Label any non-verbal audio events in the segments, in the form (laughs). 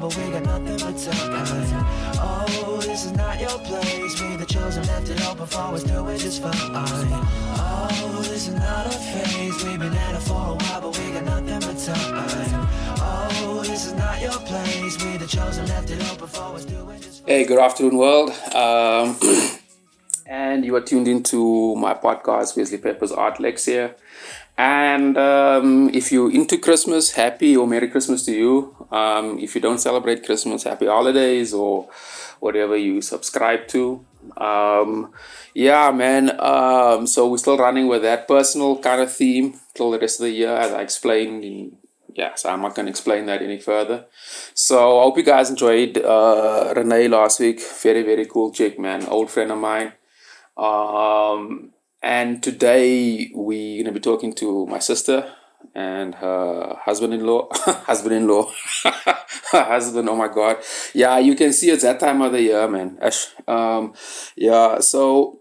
but we got nothing but time. Oh, this is not your place. We the chosen left it open for us doing just fine. Oh, this is not a phase. We've been at it for a while, but we got nothing but time. Oh, this is not your place. We the chosen left it. Hey, good afternoon, world. Um, (clears throat) and you are tuned into my podcast, Wesley Pepper's Art Lex here. And um, if you're into Christmas, happy or Merry Christmas to you. Um, if you don't celebrate Christmas, happy holidays or whatever you subscribe to. Um, yeah, man. Um, so we're still running with that personal kind of theme till the rest of the year, as I explained in yeah, so I'm not going to explain that any further. So I hope you guys enjoyed uh, Renee last week. Very, very cool chick, man. Old friend of mine. Um, and today we're going to be talking to my sister and her husband-in-law. (laughs) husband-in-law. (laughs) husband, oh my God. Yeah, you can see it's that time of the year, man. Um, yeah, so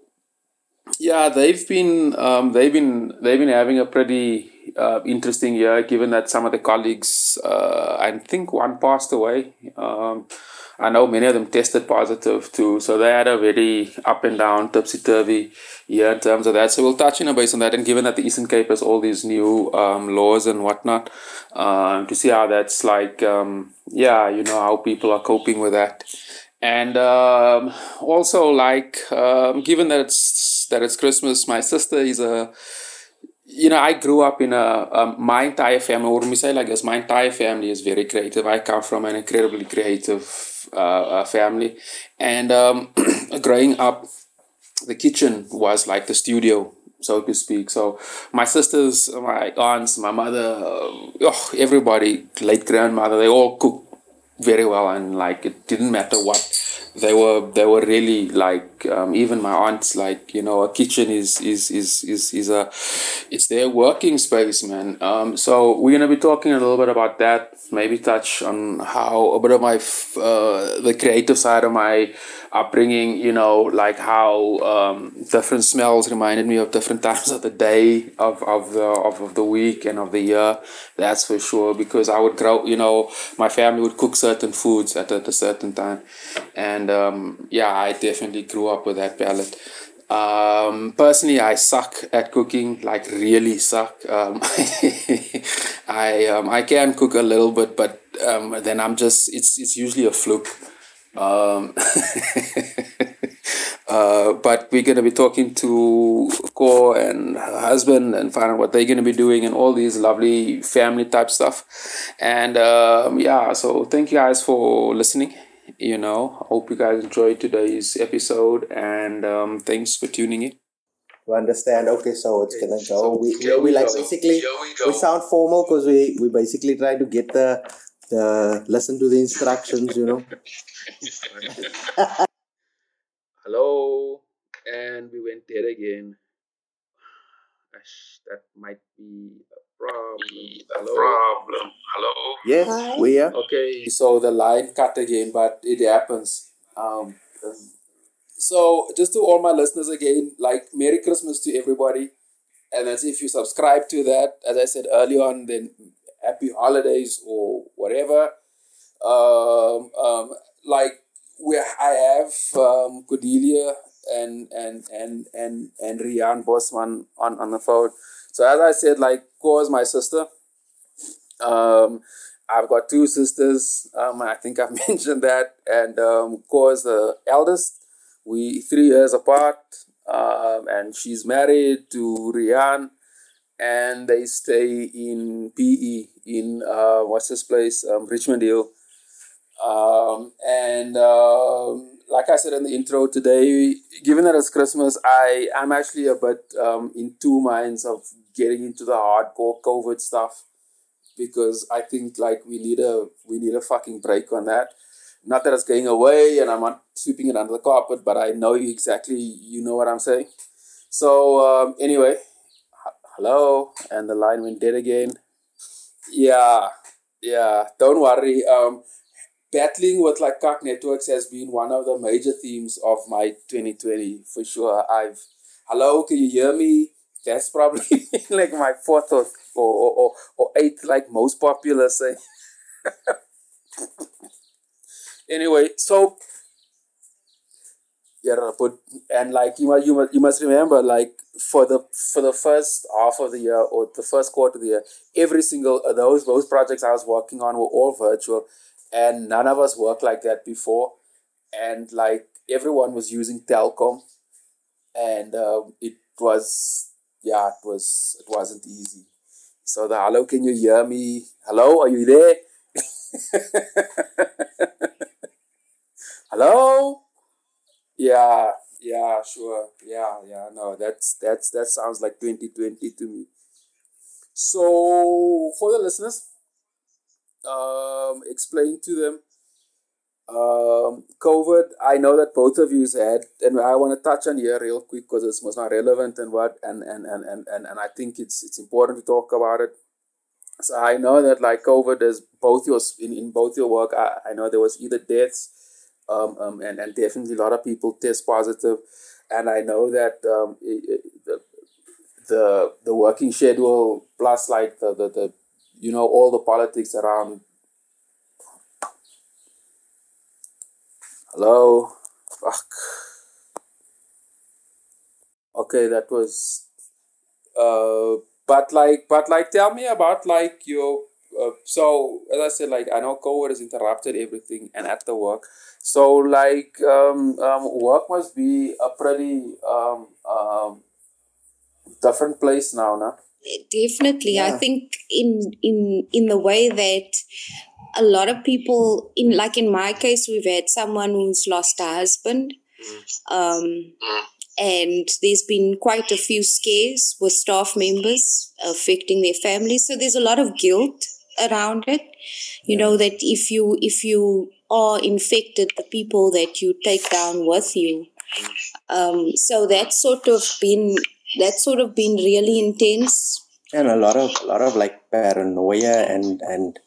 yeah, they've been um, they've been they've been having a pretty uh, interesting year, given that some of the colleagues, uh, I think one passed away. Um, I know many of them tested positive too, so they had a very up and down, topsy turvy year in terms of that. So we'll touch in a base on that, and given that the Eastern Cape has all these new um, laws and whatnot, um, to see how that's like, um, yeah, you know how people are coping with that, and um, also like, um, given that it's that it's Christmas, my sister is a you know, I grew up in a, my entire family, or me say like this, my entire family is very creative. I come from an incredibly creative uh, uh, family. And um, (clears throat) growing up, the kitchen was like the studio, so to speak. So my sisters, my aunts, my mother, uh, oh, everybody, late grandmother, they all cook very well. And like, it didn't matter what they were they were really like um, even my aunts like you know a kitchen is is is is, is a it's their working space man um, so we're gonna be talking a little bit about that maybe touch on how a bit of my uh, the creative side of my upbringing you know like how um, different smells reminded me of different times of the day of, of the of, of the week and of the year that's for sure. Because i would grow you know my family would cook certain foods at, at a certain time. And um, yeah i definitely grew up with that palette um, personally i suck at cooking like really suck. Um, (laughs) i um, i can cook a little bit but um, then i'm just it's it's usually a fluke um, (laughs) uh, but we're going to be talking to Ko and her husband and find out what they're going to be doing and all these lovely family type stuff. And um, yeah, so thank you guys for listening. You know, I hope you guys enjoyed today's episode and um, thanks for tuning in. to understand. Okay, so it's gonna So go. We, here we, we like go. basically Here we we sound formal because we we basically try to get the the listen to the instructions. You know. (laughs) Hello, and we went there again. Gosh, that might be a problem. Hello. problem. Hello. Yes, we are. Okay, so the line cut again, but it happens. Um, um, so just to all my listeners again, like Merry Christmas to everybody, and as if you subscribe to that, as I said earlier on, then Happy Holidays or whatever. Um, um, like where I have um, Cordelia and and and and and Riaan Bosman on on the phone. So as I said, like is my sister. Um, I've got two sisters. Um, I think I've (laughs) mentioned that, and um, is the eldest. We three years apart, um, and she's married to Riaan, and they stay in PE in uh, what's this place, um, Richmond Hill. Um, and um, like I said in the intro today, given that it's Christmas, I am actually a bit um, in two minds of getting into the hardcore COVID stuff because I think like we need a we need a fucking break on that. Not that it's going away and I'm not sweeping it under the carpet, but I know exactly you know what I'm saying. So um, anyway, hello, and the line went dead again. Yeah, yeah. Don't worry. Um, battling with like cock networks has been one of the major themes of my 2020 for sure. I've hello, can you hear me? That's probably (laughs) like my fourth or or, or, or eighth like most popular say. (laughs) anyway, so yeah, but and like you must you must you must remember like for the for the first half of the year or the first quarter of the year, every single uh, those those projects I was working on were all virtual, and none of us worked like that before, and like everyone was using Telkom, and um, it was yeah it was it wasn't easy. So the hello, can you hear me? Hello, are you there? (laughs) hello. Yeah, yeah, sure. Yeah, yeah. No, that's that's that sounds like 2020 to me. So for the listeners, um, explain to them um, COVID. I know that both of you had, and I want to touch on here real quick because it's most not relevant and what, and and, and, and, and and I think it's it's important to talk about it. So I know that like COVID is both your in, in both your work. I, I know there was either deaths um, um, and, and definitely a lot of people test positive. And I know that um, it, it, the, the the working schedule plus like the, the, the you know all the politics around. Hello, fuck. Okay, that was. Uh, but like, but like, tell me about like your. Uh, so as I said, like I know COVID has interrupted everything, and at the work, so like um, um, work must be a pretty um, um, different place now, no? Definitely, I think in in in the way that a lot of people in like in my case, we've had someone who's lost a husband, um, and there's been quite a few scares with staff members affecting their families. So there's a lot of guilt around it. You know that if you if you are infected, the people that you take down with you. Um, so that's sort of been that's sort of been really intense. and a lot of a lot of like paranoia and and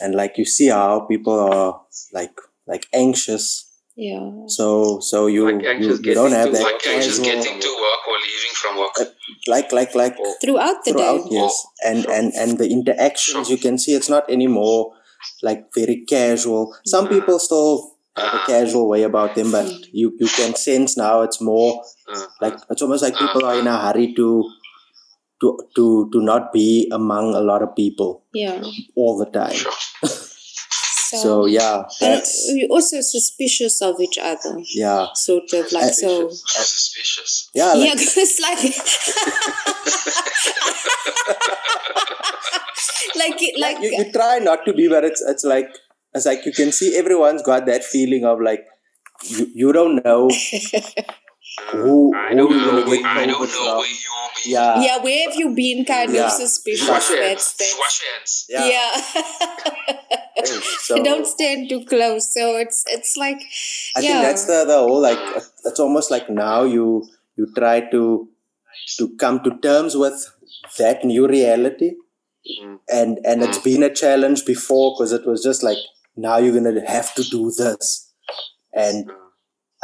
and like you see how people are like like anxious Yeah. so so you Like you, you don't have that Like anxious casual getting to work or leaving from work. like like like Throughout the throughout day. yes. And and and the interactions you can see it's not anymore like very casual. Some people still have a uh-huh. casual way about them but mm. you you can sense now it's more Uh, like it's almost like people are in a uh-huh. hurry to to to to not be among a lot of people Yeah. all the time. Sure. (laughs) So, so yeah and that's we're also suspicious of each other. yeah Sort of like so. How suspicious. yeah like, (laughs) yeah, because like, (laughs) like, like, you, you try not to be but it's it's like it's like you can see everyone's got that feeling of like you, you don't know (laughs) who I don't you're know where- get I don't know where you be. yeah yeah, where have you been? Kind Yeah. of suspicious. Wash your Wash hands. yeah, Yeah. (laughs) (laughs) So- don't stand too close. So it's it's like, I yeah. think that's the the whole like it's almost like now you you try to to come to terms with that new reality Mm. and and it's been a challenge before because it was just like now you're gonna have to do this and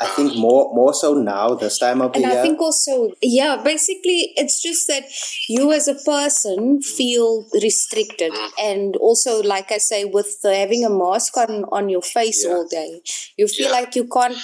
I think more more so now this time of the And year I think also, yeah, basically, it's just that you as a person feel restricted. And also, like I say, with the, having a mask on, on your face Yeah. all day, you feel Yeah. like you can't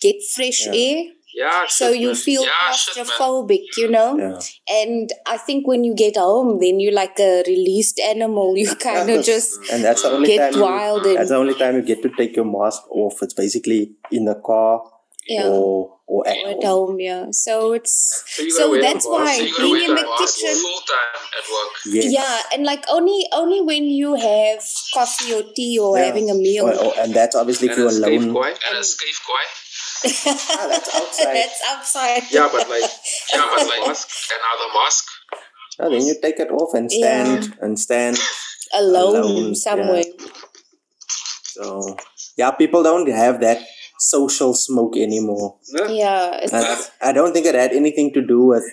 get fresh Yeah. air. Yeah, So you feel Yeah, shit, claustrophobic, you know? yeah And I think when you get home, then you're like a released animal. (laughs) You kind of just and that's the only get time you, wild and that's the only time you get to take your mask off it's basically in the car yeah. or or at At home. home, yeah. So it's So so that's why So being in the the kitchen full time at work. yes. Yeah, and like only only when you have coffee or tea or Yeah. having a meal. Or- or- and that's obviously if you're alone koi. And a escape koi. Ah, that's outside. (laughs) That's outside. Yeah, but like (laughs) Yeah, but like mask, another mask. Oh, then you take it off and stand and stand alone, alone, somewhere. so yeah people don't have that social smoke anymore Yeah, it's, i don't think it had anything to do with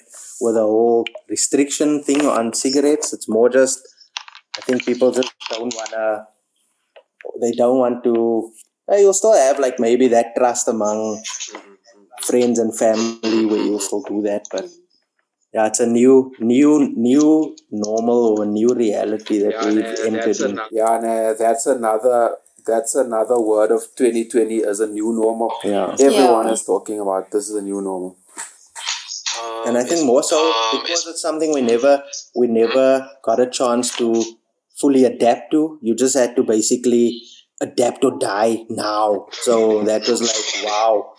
with the whole restriction thing on cigarettes it's more just i think people just don't wanna they don't want to uh, you'll still have like maybe that trust among friends and family where you'll still do that but yeah it's a new new new normal or a new reality that Yeah, we've nah, entered that's in another, yeah, nah, that's another that's another word of 2020 as a new normal. Yeah. Everyone Yeah. is talking about this is a new normal. Um, and I think more so um, because it's- it's something we never we never got a chance to fully adapt to. You just had to basically adapt or die now. So that was like, wow,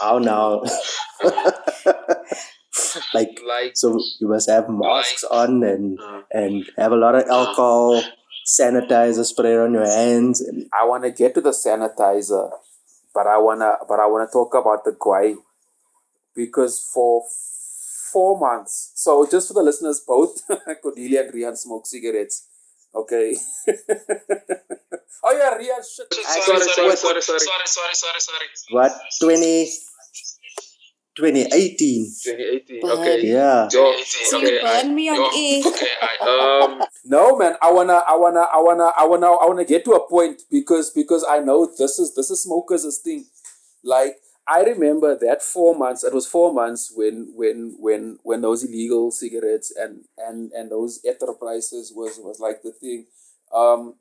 how now? (laughs) like like so you must have masks on and uh, and have a lot of alcohol, sanitizer spray on your hands and I want to get to the sanitizer, but I wanna but I wanna talk about the guai because for four months. So just for the listeners, both (laughs) Cordelia and Riaan smoke cigarettes. Okay. (laughs) oh yeah, Riaan. Shit. sorry, sorry, sorry, what- sorry, sorry, sorry, sorry, sorry, sorry. what 20 2018 2018. But- Okay. yeah Yo, So okay, you burn I, me on yo, air. (laughs) Okay, I (laughs) um No man, I wanna, I wanna, I wanna, I wanna, I wanna get to a point because because I know this is this is smokers' thing. Like I remember that four months. It was four months when when when when those illegal cigarettes and and and those ether prices was was like the thing. Um,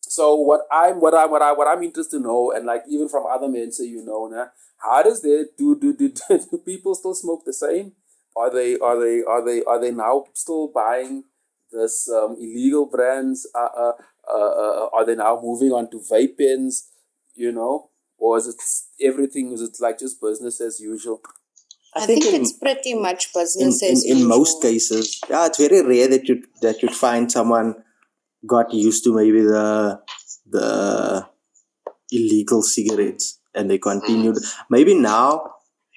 so what I'm what I what I what I'm interested to know and like even from other men say you know nah, how does they do do do (laughs) do people still smoke the same? Are they are they are they are they now still buying this um, illegal brands? Uh, uh, uh, uh, are they now moving on to vape pens? You know, or is it everything? Is it like just business as usual? i, I think, in, it's pretty much business in, as in usual. most cases yeah it's very rare that you that you'd find someone got used to maybe the the illegal cigarettes and they continued mm. maybe now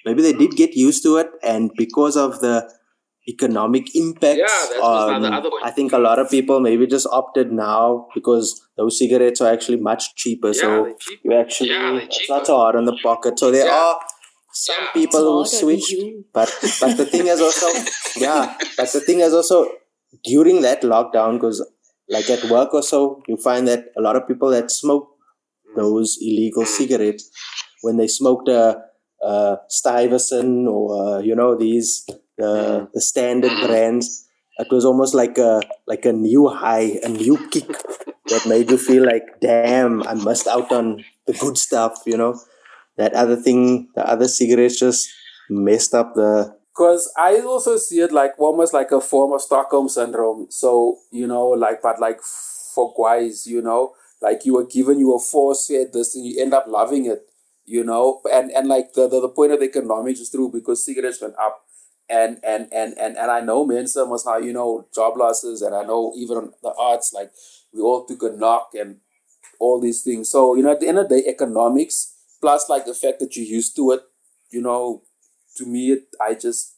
maybe they did get used to it and because of the economic impacts Yeah, that was um, the other point. i think a lot of people maybe just opted now because those cigarettes are actually much cheaper yeah, so they cheap. you actually Yeah, it's not so hard on the pocket so there Yeah. are some Yeah. people who It's hard switched but but the thing is also (laughs) yeah but the thing is also during that lockdown because like at work or so you find that a lot of people that smoke those illegal cigarettes when they smoked a, a Stuyvesant or uh, you know these uh, the standard brands. It was almost like a like a new high a new kick that made you feel like damn I missed out on the good stuff you know? That other thing the other cigarettes just messed up the Because I also see it like almost like a form of Stockholm syndrome. So, you know, like, but like for guys, you know, like you were given, you were force fed this and you end up loving it, you know, and, and like the, the, the point of the economics is true because cigarettes went up. And, and, and, and, and I know Mensa was how, you know, job losses and I know even on the arts, like we all took a knock and all these things. So, you know, at the end of the day, economics plus like the fact that you're used to it, you know, to me, it, I just,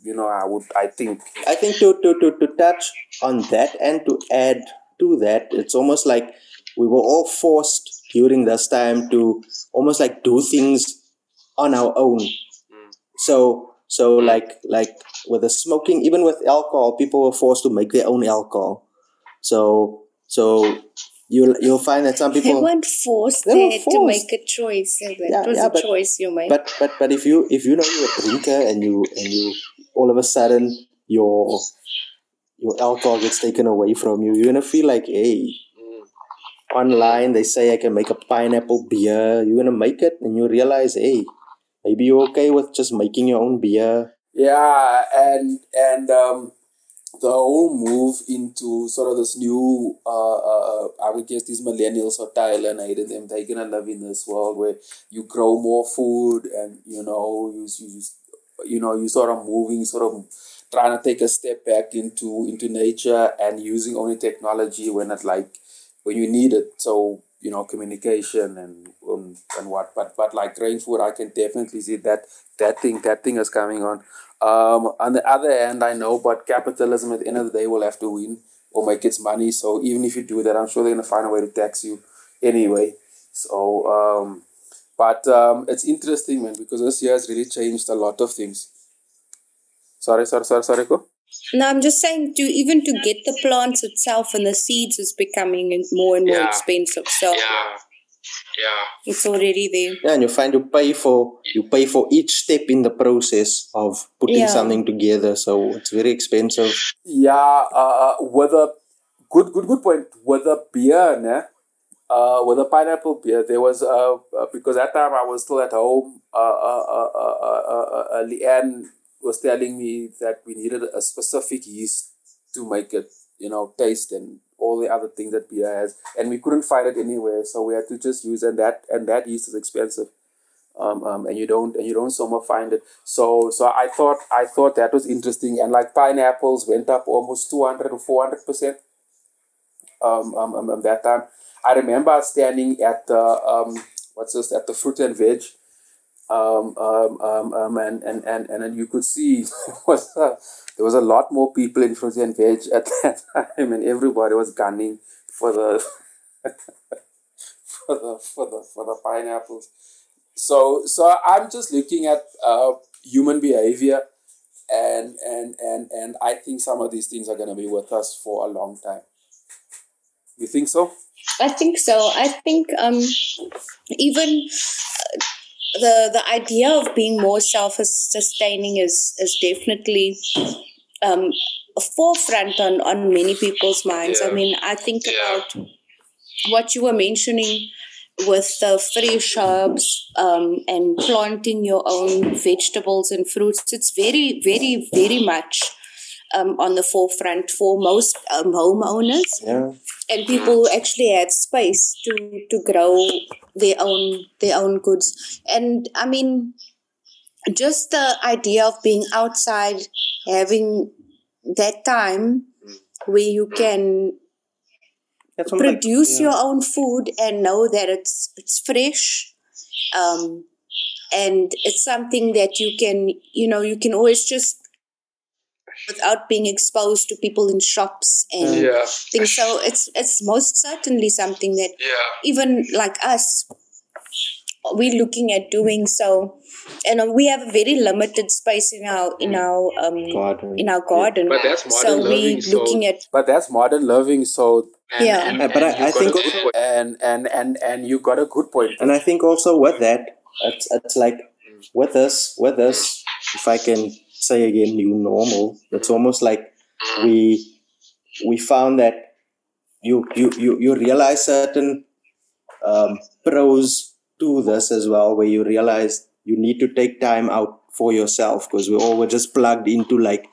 you know, I would, I think, I think to, to, to, to touch on that and to add to that, it's almost like we were all forced during this time to almost like do things on our own. Mm. So so like like with the smoking, even with alcohol, people were forced to make their own alcohol. So so you'll you'll find that some They people weren't forced They were there to make a choice. That Yeah, was yeah, a but- choice you made. but but but if you if you know you're a drinker and you and you all of a sudden your your alcohol gets taken away from you, you're gonna feel like, hey, Mm. online they say I can make a pineapple beer. You're gonna make it and you realize, hey, maybe you're okay with just making your own beer. yeah, and and um, the whole move into sort of this new, uh, uh, I would guess these millennials or Thailand, I them, they're gonna live in this world where you grow more food and you know you you you know you sort of moving sort of trying to take a step back into into nature and using only technology when it like when you need it so you know communication and um, and what but but like food i can definitely see that that thing that thing is coming on. Um on the other hand i know but capitalism at the end of the day will have to win or make its money. So even if you do that i'm sure they're going to find a way to tax you anyway. So um but um it's interesting man because this year has really changed a lot of things. Sorry sorry sorry sorry go no, I'm just saying to even to get the plants itself and the seeds is becoming more and more Yeah. expensive. So Yeah. Yeah. it's already there. Yeah, and you find you pay for you pay for each step in the process of putting Yeah. something together. So it's very expensive. Yeah, uh, with a good, good, good point. With a beer, ne? uh, with a pineapple beer, there was uh, uh, because that time I was still at home. Uh, uh, uh, uh, uh, uh, uh, Leanne was telling me that we needed a specific yeast to make it, you know, taste and all the other things that beer has, and we couldn't find it anywhere, so we had to just use and that and that yeast is expensive. Um, um, and you don't and you don't somewhere find it. So so I thought I thought that was interesting, and like pineapples went up almost two hundred or four hundred percent. Um, um, um, um, that time, I remember standing at the um, what's this at the fruit and veg, um, um, um, um, and, and, and, and you could see (laughs) was uh, there was a lot more people in fruit and veg at (laughs) that time, and everybody was gunning for the (laughs) for the for the for the pineapples. So so I'm just looking at uh, human behavior, and and and and I think some of these things are going to be with us for a long time. You think so? I think so. I think um, even uh, the the idea of being more self sustaining is is definitely um, a forefront on on many people's minds. I mean, I think Yeah. about what you were mentioning with the fresh herbs um, and planting your own vegetables and fruits. It's very, very, very much um, on the forefront for most um, homeowners Yeah. and people who actually have space to to grow their own their own goods and i mean just the idea of being outside having that time where you can That's like, produce yeah. your own food and know that it's it's fresh um and it's something that you can you know you can always just without being exposed to people in shops and Yeah. things so it's it's most certainly something that Yeah. even like us we're looking at doing so and uh, we have a very limited space in our in our um Garden. in our garden But that's so modern we're living. So looking at But that's modern living. So and, Yeah. and, Uh, but and I- I you got a think- good and and and and you got a good point. And I think also with that, it's, it's like with us, with us, if I can say again, new normal, it's almost like we we found that you you you, you realize certain um, pros to this as well, where you realize you need to take time out for yourself because we all were just plugged into like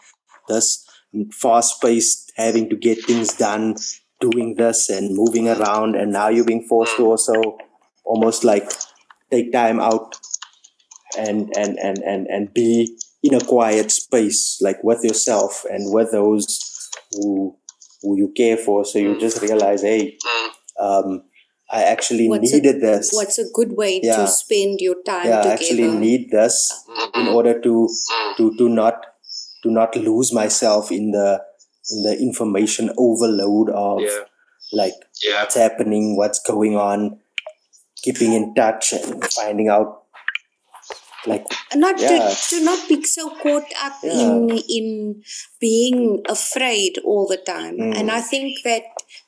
this fast paced, having to get things done, doing this and moving around, and now you're being forced to also almost like take time out and and and and and be in a quiet space like with yourself and with those who who you care for so you just realize hey Mm. um i actually What's a- needed this what's a good way Yeah. to spend your time yeah i actually need this in Mhm. order to Mm. to to not to not lose myself in the in the information overload of Yeah. like Yeah. what's happening, what's going on, keeping in touch and finding out like not Yeah. to, to not be so caught up Yeah. in in being afraid all the time Mm. and i think that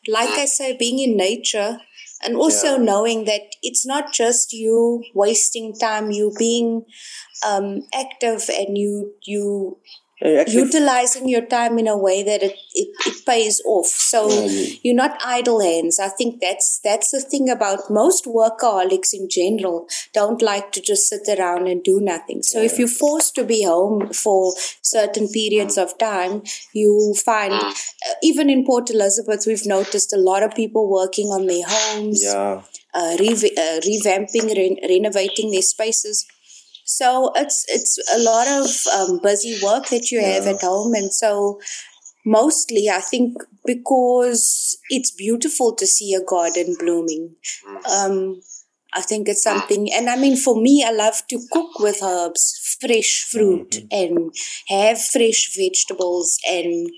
like i say being in nature and also Yeah. knowing that it's not just you wasting time you being um, active and you you utilizing your time in a way that it, it, it pays off. So Yeah, you- you're not idle hands. I think that's that's the thing about most workaholics in general don't like to just sit around and do nothing. So if you're forced to be home for certain periods of time you find uh, even in port elizabeth we've noticed a lot of people working on their homes yeah. uh, re- uh, revamping, re- renovating their spaces. So it's it's a lot of um, busy work that you have at home, and so mostly I think because it's beautiful to see a garden blooming. Um, I think it's something, and I mean, for me, I love to cook with herbs, fresh fruit, and have fresh vegetables, and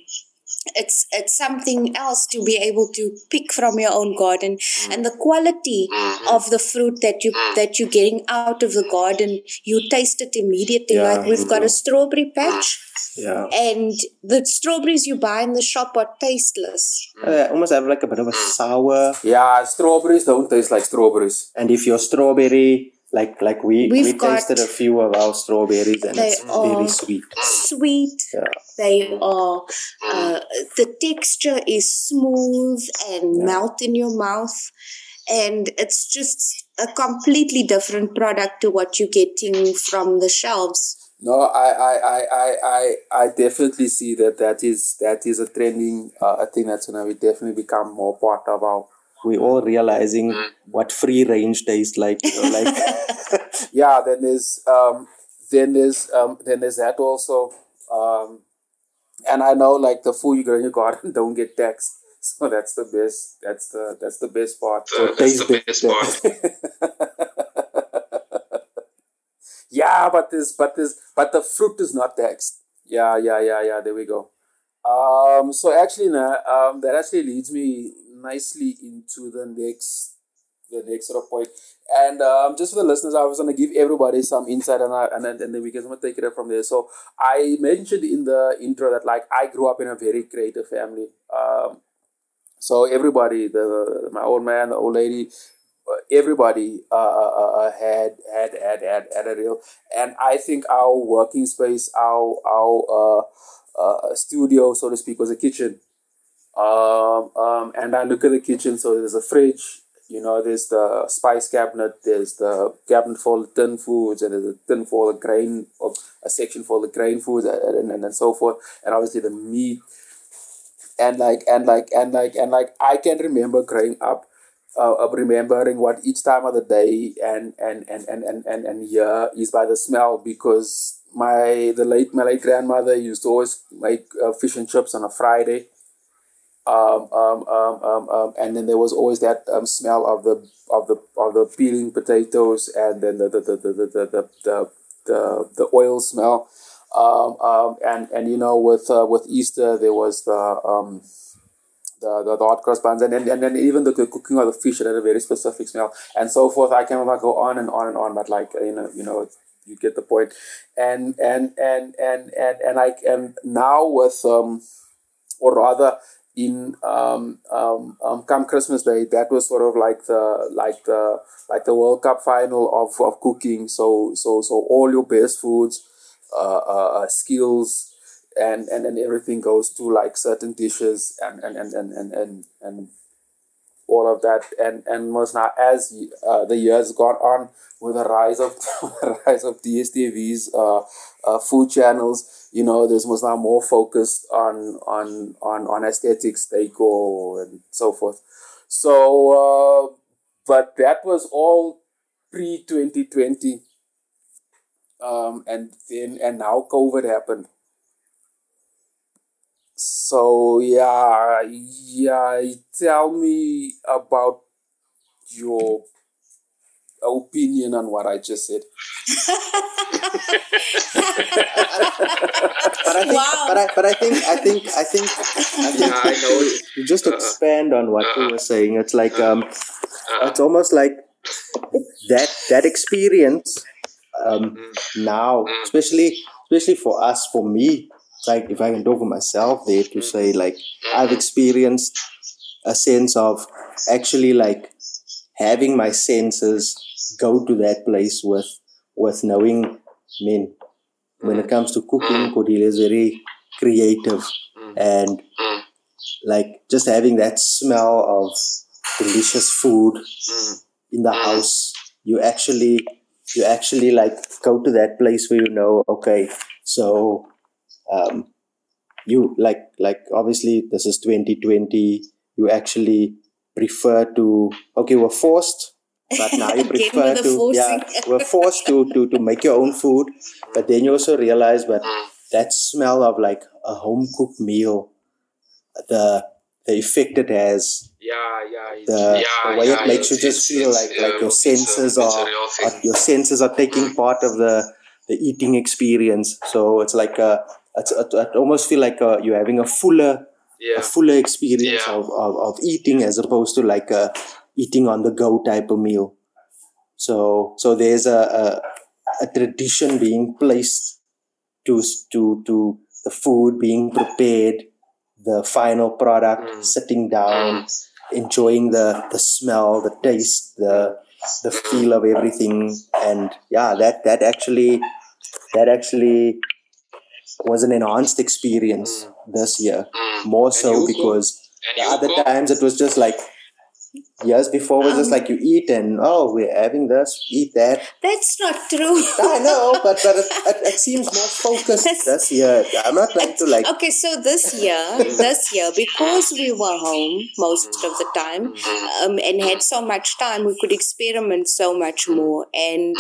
it's it's something else to be able to pick from your own garden, mm. and the quality mm-hmm. of the fruit that you mm. that you're getting out of the garden, you taste it immediately. Yeah, like we've got do. a strawberry mm. patch, yeah and the strawberries you buy in the shop are tasteless. uh, almost have like a bit of a sour Yeah, strawberries don't taste like strawberries. and if your strawberry like like we We've we tasted a few of our strawberries and it's very sweet Sweet. yeah They are. Uh, the texture is smooth and melt in your mouth, and it's just a completely different product to what you're getting from the shelves. No, I, I, I, I, I, I definitely see that that is that is a trending uh, thing that's gonna be definitely become more part of our we all realizing what free range tastes like. You know, (laughs) like (laughs) yeah. Then there's um, then there's um, then there's that also. Um, and I know like the food you grow in your garden (laughs) don't get taxed. So that's the best. That's the that's the best part. Uh, that's the best part. yeah, but this, but this, but the fruit is not taxed. Yeah, yeah, yeah, yeah. There we go. Um, so actually, now, um, that actually leads me nicely into the next, the next sort of point. And um, just for the listeners, I was gonna give everybody some insight, and I, and then, and then we can sort of take it up from there. So I mentioned in the intro that like I grew up in a very creative family. Um, so everybody, the my old man, the old lady, uh, everybody uh, uh, uh, had, had had had had a real, and I think our working space, our our uh, uh, studio, so to speak, was a kitchen. Um, um, and I look at the kitchen, so there's a fridge, you know, there's the spice cabinet, there's the cabinet for the tin foods, and there's a tin for the grain, or a section for the grain foods, and, and, and so forth, and obviously the meat and like and like and like and like I can remember growing up, uh, of remembering what each time of the day and and and and and and, and year is by the smell because my the late my late grandmother used to always make uh, fish and chips on a Friday. Um, um, um, um, um, and then there was always that um, smell of the of the of the peeling potatoes and then the the the the the the, the, the, the, oil smell and and you know with uh, with Easter there was the the, the, the hot cross buns and then and then even the, the cooking of the fish it had a very specific smell and so forth. I can go on and on and on, but like you know you know you get the point. And and and and and and I and now with um or rather in um, um, um, come Christmas Day, that was sort of like the like the like the World Cup final of, of cooking. So so so all your best foods, uh, uh, uh, skills, and, and and everything goes to like certain dishes and and and and and and, and all of that and and most now as uh, the years gone on with the rise of (laughs) the rise of DSTV's uh, uh, food channels, you know, there's most now more focused on on on on aesthetics, decor, and so forth. So, uh, but that was all pre twenty twenty, um, and then and now COVID happened. So yeah, yeah. Tell me about your opinion on what I just said. but I think, Wow. but I, but I think, I think, I think, I think Yeah, I know it. to just expand on what you were saying. It's like um, it's almost like that that experience um, now, especially especially for us, for me, like if I can talk for myself there to say like I've experienced a sense of actually like having my senses go to that place with with knowing men when it comes to cooking Cordelia is very creative and Mm. like just having that smell of delicious food Mm. in the house you actually you actually like go to that place where you know okay so um you like like obviously this is 2020 you actually prefer to okay we're forced but now you (laughs) prefer to, yeah, we're forced to, to to make your own food. But then you also realize that that smell of like a home cooked meal the the effect it has. Yeah, yeah, the, yeah, the way yeah, it makes you just feel it's, like like your senses a are, are your senses are taking part of the the eating experience. So it's like a it's, it, it almost feel like a, you're having a fuller Yeah, a fuller experience Yeah. of, of, of eating as opposed to like a eating on the go type of meal. So so there's a, a, a tradition being placed to to to the food being prepared the final product Mm. sitting down enjoying the the smell the taste the the feel of everything. And yeah that that actually that actually was an enhanced experience this year. Mm. more And so because the other times it was just like years before was just Um, like you eat and oh we're having this, eat that. That's not true. (laughs) I know, but but it, it, it seems more focused That's- this year. I'm not trying to like okay, so this year, this year, because we were home most of the time um, and had so much time, we could experiment so much more. And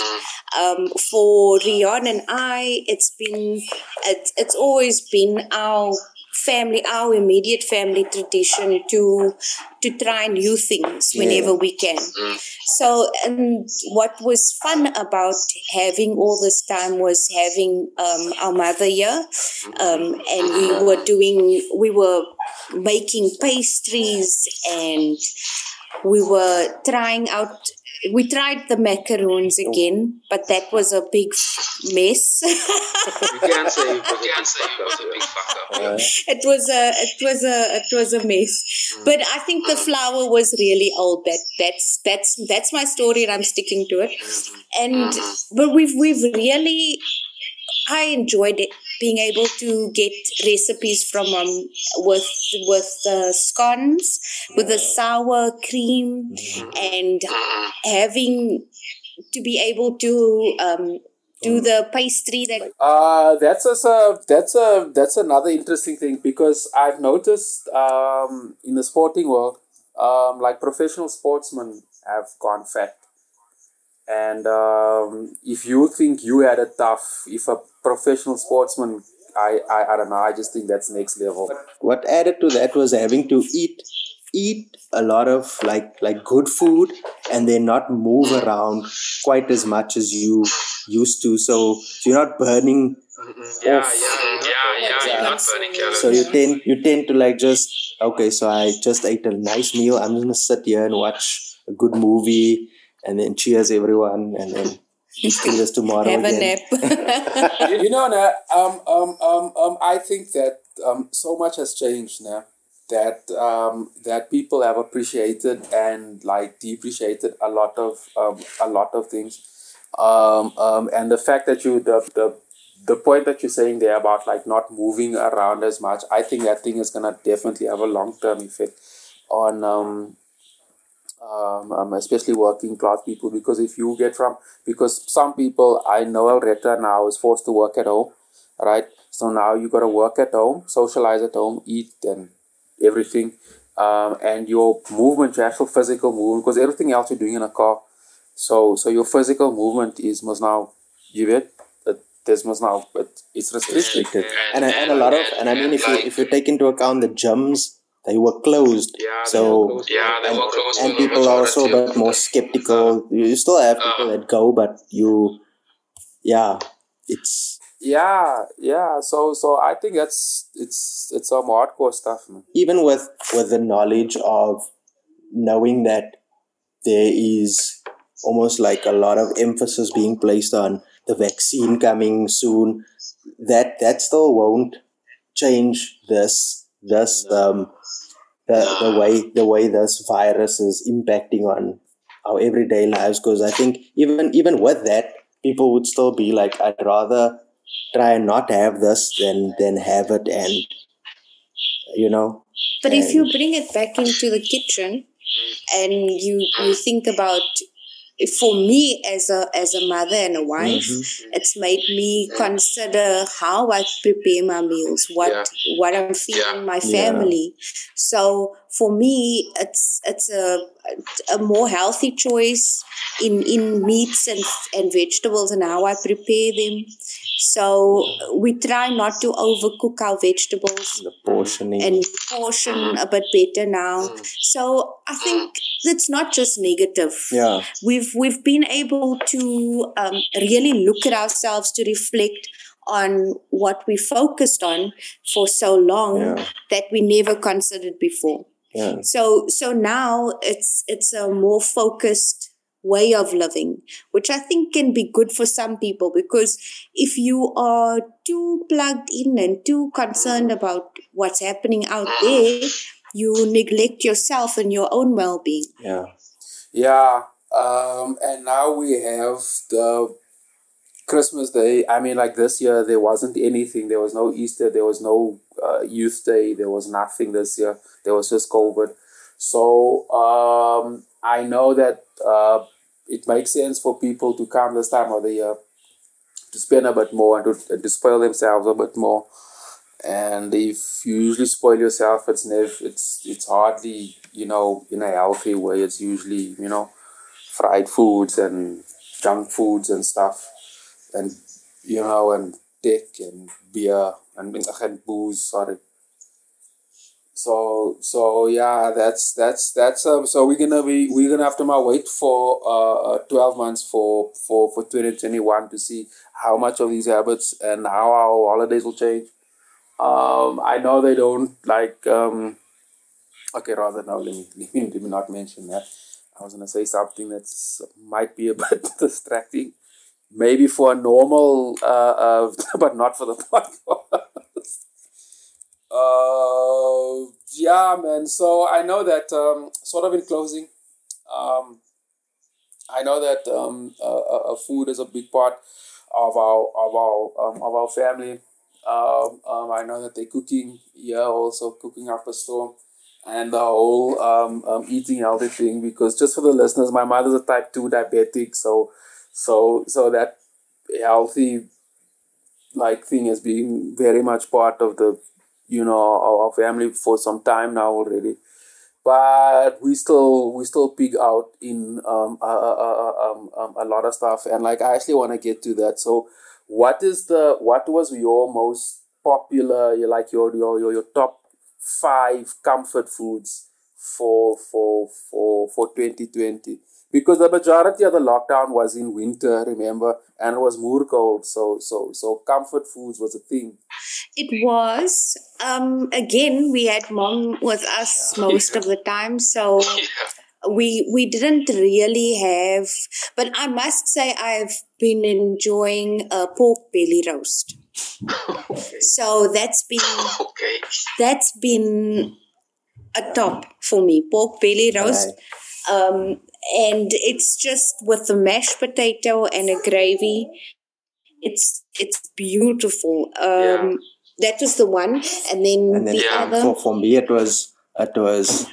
um, for Riaan and I, it's been, it's, it's always been our family, our immediate family tradition to to try new things whenever we can. So, and what was fun about having all this time was having um, our mother here, um, and we were doing, we were making pastries, and we were trying out. We tried the macaroons again, but that was a big mess. (laughs) You can't say it was a big fuck up. uh, it was a it was a it was a mess. But i think the flour was really old. That that's that's that's my story and i'm sticking to it. And but we've we've really i enjoyed it being able to get recipes from um with with the scones with the sour cream and having to be able to um do the pastry that Uh, that's a, that's a that's another interesting thing because I've noticed um, in the sporting world, um, like professional sportsmen have gone fat, and um, if you think you had a tough, if a professional sportsman, I, I I don't know, I just think that's next level. what added to that was having to eat eat a lot of like like good food and then not move around quite as much as you used to so, so you're not burning Yeah, off. yeah, yeah, yeah. You're not burning calories. so you tend you tend to like just okay so i just ate a nice meal i'm just gonna sit here and watch a good movie and then cheers everyone. And then (laughs) let's tomorrow have a again. nap. (laughs) You, you know, now, um, um, um, um, I think that um, so much has changed now that um, that people have appreciated and like depreciated a lot of um, a lot of things, um, um, and the fact that you the, the the point that you're saying there about like not moving around as much, I think that thing is gonna definitely have a long term effect on um, um, um, especially working class people because if you get from because some people I know Alreta now is forced to work at home, right? So now you got to work at home, socialize at home, eat and everything, um, and your movement, your actual physical movement, because everything else you're doing in a car. So so your physical movement is must now you get it, this must now it, it's restricted. restricted and, and a lot of and i mean if you if you take into account the gyms they were closed Yeah, they so were closed. Yeah, they and, were closed and people are also a bit more skeptical you still have uh. people that go but you yeah it's Yeah, yeah. So so I think that's it's it's some hardcore stuff, man. even with with the knowledge of knowing that there is almost like a lot of emphasis being placed on the vaccine coming soon that that still won't change this this um the, the way the way this virus is impacting on our everyday lives because i think even even with that people would still be like i'd rather try and not have this than than have it and you know? But if you bring it back into the kitchen and you you think about for me as a as a mother and a wife, Mm-hmm. it's made me consider how I prepare my meals, what Yeah. what I'm feeding Yeah. my Yeah. family. So for me, it's it's a a more healthy choice in in meats and and vegetables and how I prepare them. So we try not to overcook our vegetables the portioning and portion a bit better now. So I think it's not just negative. yeah We've we've been able to um, really look at ourselves to reflect on what we focused on for so long Yeah. that we never considered before. Yeah So so now it's it's a more focused way of living, which I think can be good for some people because if you are too plugged in and too concerned about what's happening out there, you neglect yourself and your own well being. yeah Yeah, um, and now we have the Christmas Day. I mean, like this year, there wasn't anything. There was no Easter. There was no uh, Youth Day. There was nothing this year. There was just COVID. So um, I know that uh, it makes sense for people to come this time of the year to spend a bit more and to, to spoil themselves a bit more. And if you usually spoil yourself, it's never, it's it's hardly you know in a healthy way. It's usually you know fried foods and junk foods and stuff, and you know and dick and beer and, and booze. Sorry. So so yeah, that's that's that's um. So we're gonna be we're gonna have to now wait for uh, uh twelve months for for for twenty twenty one to see how much of these habits and how our holidays will change. Um, I know they don't like. Um, okay, rather no, let me, let (laughs) me let me not mention that. I was gonna say something that's might be a bit (laughs) distracting, maybe for a normal, uh, uh (laughs) but not for the (laughs) podcast. uh, yeah, man. So I know that. Um, sort of in closing, um, I know that um, uh, uh, food is a big part of our of our um, of our family. Um, um, I know that they're cooking yeah, also cooking up a storm and the whole um, um, eating healthy thing because just for the listeners, my mother's a type two diabetic, so so so that healthy like thing has been very much part of the you know our, family for some time now already. But we still we still pig out in um, uh, um, um, a lot of stuff. And like i actually want to get to that. So what is the what was your most popular like your your your, your top five comfort foods for for for for 2020 because the majority of the lockdown was in winter remember and it was more cold so so so comfort foods was a thing It was. Um, again, we had mom with us most of the time, so (laughs) Yeah. we we didn't really have. But I must say, I've been enjoying a pork belly roast. Okay. So that's been (laughs) Okay. that's been a top for me. Pork belly roast. Um, and it's just with the mashed potato and a gravy. It's it's beautiful. Um, That was the one, and then, And then the Yeah. other. for, for me, it was it was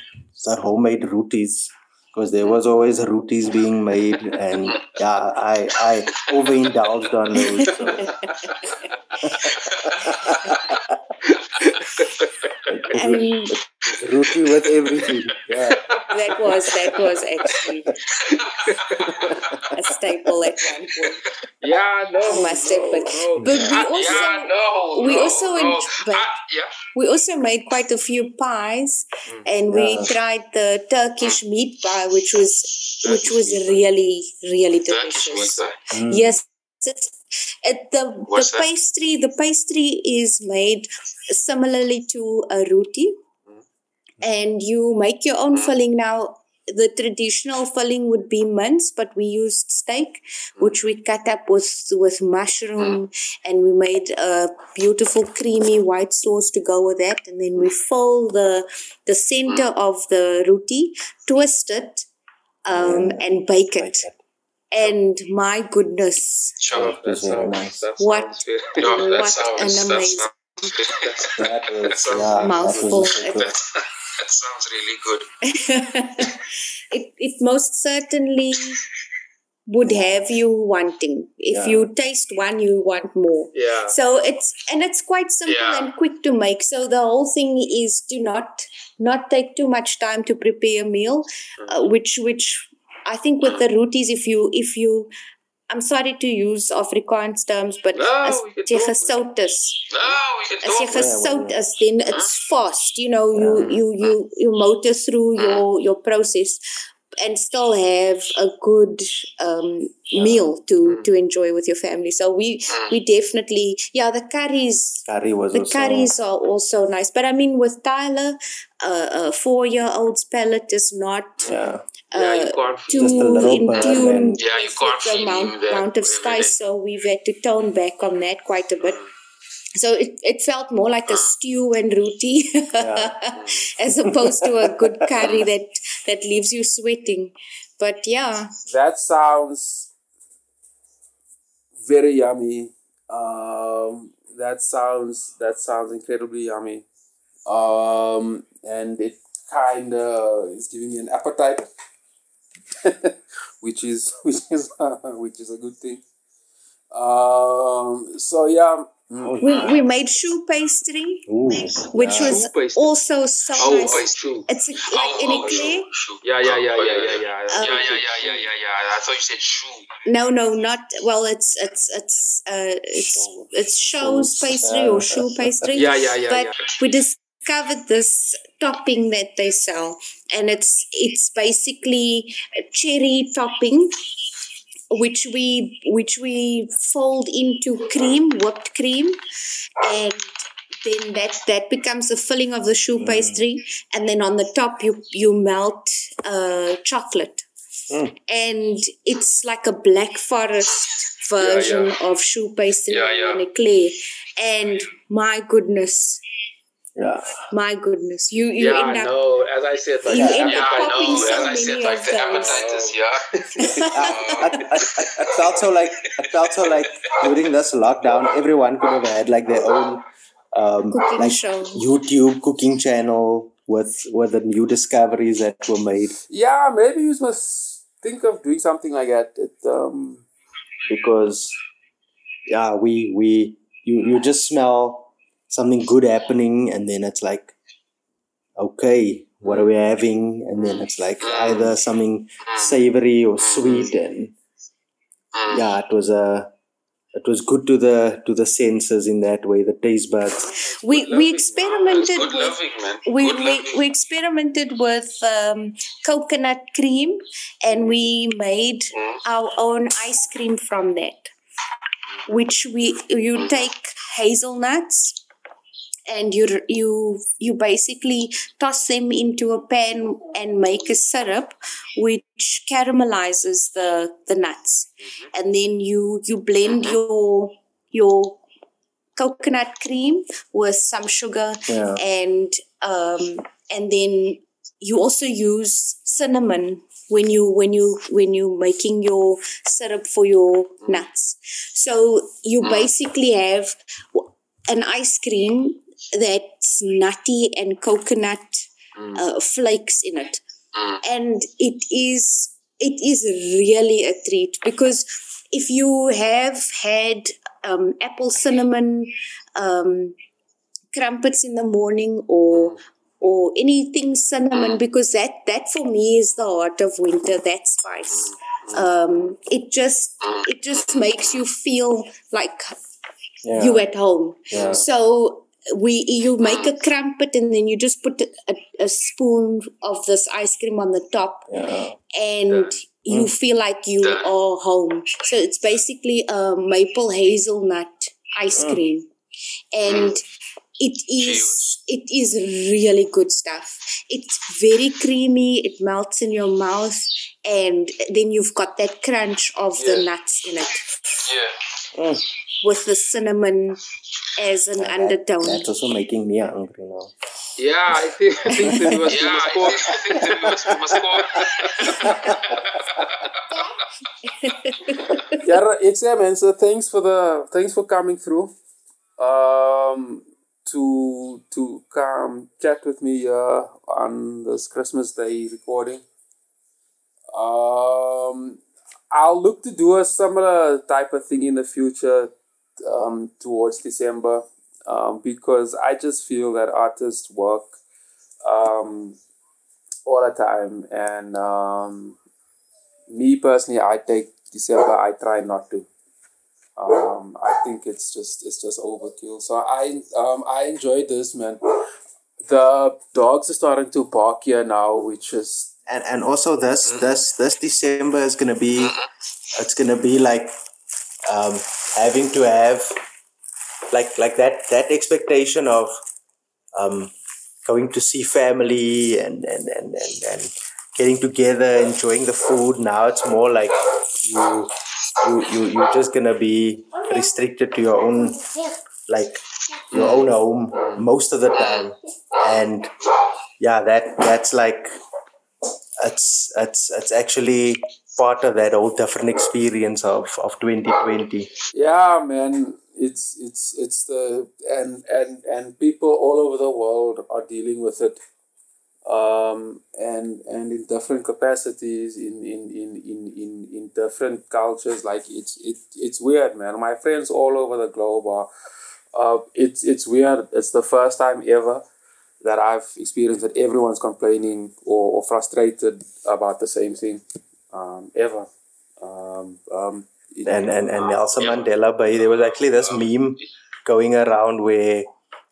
the homemade rotis because there was always rotis being made, and yeah, I I overindulged on those. So. (laughs) And Roti with everything. Yeah. that was that was actually (laughs) a staple at one point. Yeah, no. I must admit. no. But we Ah, also- yeah, no, we no, also no. enj- but- Ah, yeah. We also made quite a few pies, and we tried the Turkish meat pie, which was which was really really delicious. Mm. Yes, it's, it, the the What's that? pastry the pastry is made similarly to a roti, and you make your own filling. Now, the traditional filling would be mince, but we used steak, mm. which we cut up with with mushroom, mm. and we made a beautiful creamy white sauce to go with that, and then we fill the the center mm. of the roti, twist it, um, and bake it. And my goodness, Sure, that sounds, nice. that What- No, (laughs) that what sounds, an amazing- sounds good. (laughs) That That is, yeah, Mouthful. was so good. That, (laughs) that sounds really good. (laughs) it it most certainly would have you wanting. If Yeah. you taste one, you want more. Yeah. So it's and it's quite simple Yeah. and quick to make. So the whole thing is to not not take too much time to prepare a meal, uh, which which I think with the rotis, if you if you I'm sorry to use Afrikaans terms, but No, as we can jy talk. gesout is, No, we as jy gesout is, then it's fast. You know, you you you you motor through your your process and still have a good um, meal to to enjoy with your family. So we we definitely yeah the curries Curry was the also curries are also nice. But I mean with Tyler, uh, a four year old's palate is not yeah. Yeah, you uh, can't too Just a little in tune Yeah, you with can't the amount, amount of spice, so we've had to tone back on that quite a bit. So it, it felt more like a stew and roti (laughs) as opposed to a good curry that, that leaves you sweating. But yeah, That sounds very yummy. Um, that sounds that sounds incredibly yummy. Um, and it kind of is giving me an appetite, (laughs) which is (laughs) which is (laughs) which is a good thing. Um, so yeah, mm, We, we made choux pastry, Ooh, which yeah. was pastry. also so Oh, nice. it's. It's a, like in a clay. Yeah, yeah, yeah, Oh, yeah, yeah, yeah, yeah. Um, yeah, yeah, yeah, yeah, yeah, yeah. I thought you said shoe. No, no, not well. It's it's it's uh it's it's shows Shoes, pastry uh, or shoe pastry. Yeah, yeah, yeah, But yeah. we discovered this topping that they sell, and it's it's basically a cherry topping, which we which we fold into cream, whipped cream, and then that that becomes the filling of the choux pastry, and then on the top you you melt uh, chocolate, and it's like a black forest version of choux pastry Yeah, yeah. in a and my goodness, yeah. my goodness, you you Yeah, end up no, as I said, like, You the end Yeah, up I popping know. so As I said, like of the those. appetizers, yeah. (laughs) I, I, I, I felt so like I felt so like during this lockdown, everyone could have had like their own um, Cooking like show. YouTube cooking channel with with the new discoveries that were made yeah, maybe you must think of doing something like that. It, um, because yeah, we we you you just smell something good happening and then it's like okay, what are we having? And then it's like either something savory or sweet and yeah, it was a it was good to the to the senses in that way, the taste buds. We we experimented with loving, we, we, we experimented with um, coconut cream and we made our own ice cream from that which we you take hazelnuts and you you you basically toss them into a pan and make a syrup which caramelizes the the nuts. Mm-hmm. And then you you blend your your coconut cream with some sugar Yeah. and um and then you also use cinnamon when you when you when you making your syrup for your mm-hmm. nuts. So you mm. basically have an ice cream that's nutty and coconut uh, flakes in it. And it is it is really a treat because if you have had um, apple cinnamon um, crumpets in the morning or or anything cinnamon because that that for me is the heart of winter that spice. Um, it just it just makes you feel like Yeah. you at home. Yeah. so we you make a crumpet and then you just put a, a spoon of this ice cream on the top yeah. and you mm. feel like you are home. So it's basically a maple hazelnut ice oh. cream, and mm. it is it is really good stuff. It's very creamy. It melts in your mouth, and then you've got that crunch of the nuts in it Yeah. Mm. With the cinnamon as an undertone. That's also making me hungry now. Yeah, I think, I think that (laughs) we must, we Yeah, must I go. think, I think that we must, we must go. yeah, right, it's yeah, man. So thanks for the thanks for coming through. Um, to to come chat with me uh, on this Christmas Day recording. Um, I'll look to do a similar type of thing in the future, um, towards December, um, because I just feel that artists work, um, all the time, and um, me personally, I take December. I try not to. Um, I think it's just it's just overkill. So I um I enjoyed this man. The dogs are starting to bark here now, which is and and also this this this December is gonna be it's gonna be like um having to have like like that that expectation of um going to see family and and and and, and getting together enjoying the food. Now it's more like you you you you're just gonna be restricted to your own like your own home most of the time. And yeah that that's like it's it's it's actually part of that whole different experience of of 2020 yeah, man. It's it's it's the and and and people all over the world are dealing with it. um, and and in different capacities in in, in, in, in in different cultures like it's it, it's weird man my friends all over the globe are uh, it's it's weird it's the first time ever that I've experienced that everyone's complaining or, or frustrated about the same thing um, ever um, um, it- and and and Nelson Mandela Bay. There was actually this meme going around where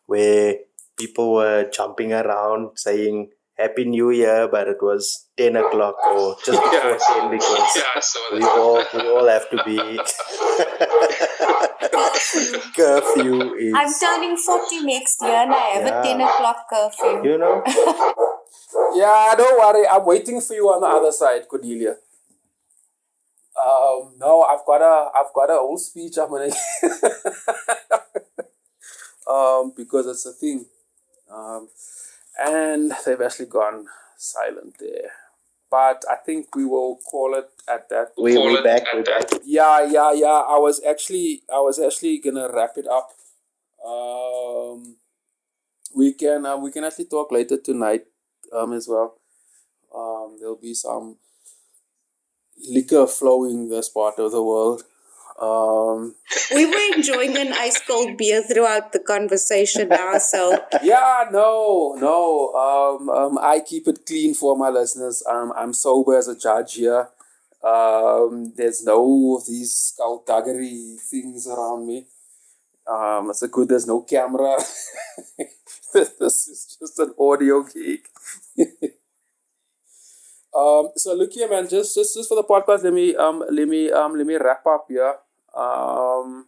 where people were jumping around saying Happy New Year, but it was ten o'clock or just (laughs) before Yeah. ten because Yeah, we that. all we all have to be (laughs) (laughs) curfew is I'm turning 40 next year and I have Yeah. a 10 o'clock curfew. you know Yeah, don't worry. I'm waiting for you on the other side, Cordelia. Um, no, I've got a, I've got a whole speech I'm gonna, (laughs) um, because it's a thing, um, and they've actually gone silent there. But I think we will call it at that. we we back we back Yeah, yeah, yeah. I was actually, I was actually gonna wrap it up. Um, we can, uh, we can actually talk later tonight, um, as well. Um, there'll be some liquor flowing this part of the world. Um, We were enjoying an ice cold beer throughout the conversation now, so yeah, no, no. Um, um, I keep it clean for my listeners. Um, I'm sober as a judge here. Um, there's no of these skullduggery things around me. Um, it's a good there's no camera. (laughs) this is just an audio gig. (laughs) um, so look here, man. Just, just, just for the podcast, let me, um, let me, um, let me wrap up here. Um,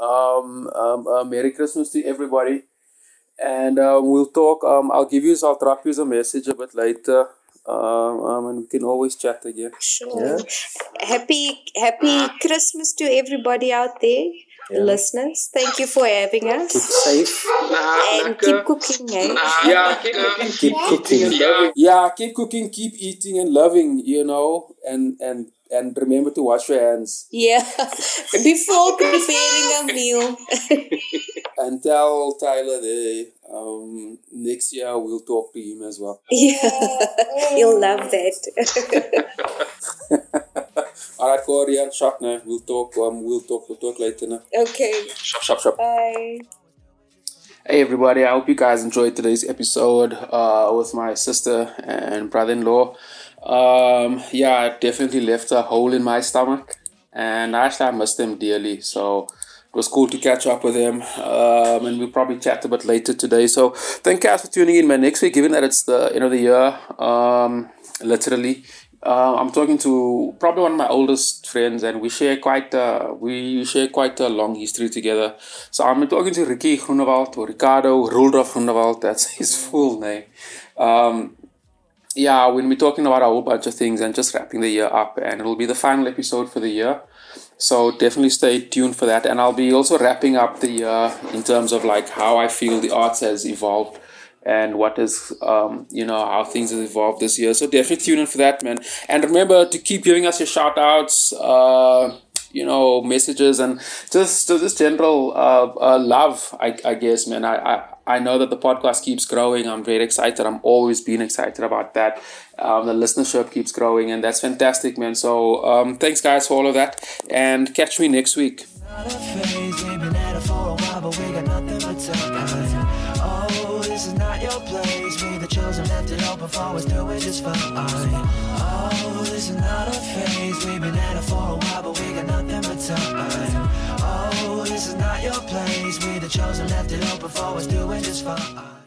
um, um, uh, Merry Christmas to everybody. And um, we'll talk. Um, I'll give you, I'll drop you a message a bit later. Um, um, and we can always chat again. sure. Yeah. Happy happy Christmas to everybody out there, Yeah. listeners. Thank you for having keep us. safe Nah, And lekker. keep cooking, eh? Nah, Yeah, lekker. keep cooking Ja, Yeah, keep cooking, keep eating and loving, you know, and and and remember to wash your hands Yeah. (laughs) Before preparing a meal. (laughs) and tell Tyler that um, next year we'll talk to him as well. Yeah. (laughs) he'll love that. All right, Corey and Shop now. We'll talk. Um, we'll talk. We'll talk later now. okay. Shop, shop, shop. Bye. Hey everybody, I hope you guys enjoyed today's episode uh, with my sister and brother-in-law. Um, yeah, it definitely left a hole in my stomach, and actually I miss them dearly. So it was cool to catch up with them, um, and we'll probably chat a bit later today. So thank you guys for tuning in, man. Next week, given that it's the end of the year, um, literally. Uh, I'm talking to probably one of my oldest friends, and we share quite uh, we share quite a long history together. So I'm talking to Ricky Groenewald or Ricardo Rudolf Groenewald. That's (laughs) his full name. Um, yeah, we'll be talking about a whole bunch of things and just wrapping the year up, and it'll be the final episode for the year. So definitely stay tuned for that, and I'll be also wrapping up the year in terms of like how I feel the arts has evolved and what is um, you know how things have evolved this year. So definitely tune in for that, man. And remember to keep giving us your shout outs, uh, you know, messages and just just general uh, uh, love. I, I guess, man. I, I I know that the podcast keeps growing. I'm very excited. I'm always been excited about that. Um, the listenership keeps growing, and that's fantastic, man. So um, thanks, guys, for all of that, and catch me next week. Left it open for us, do it just fine. Oh, this is not a phase, we've been at it for a while, but we got nothing but time. Oh, this is not your place. We the chosen left it open for us, do it just fine.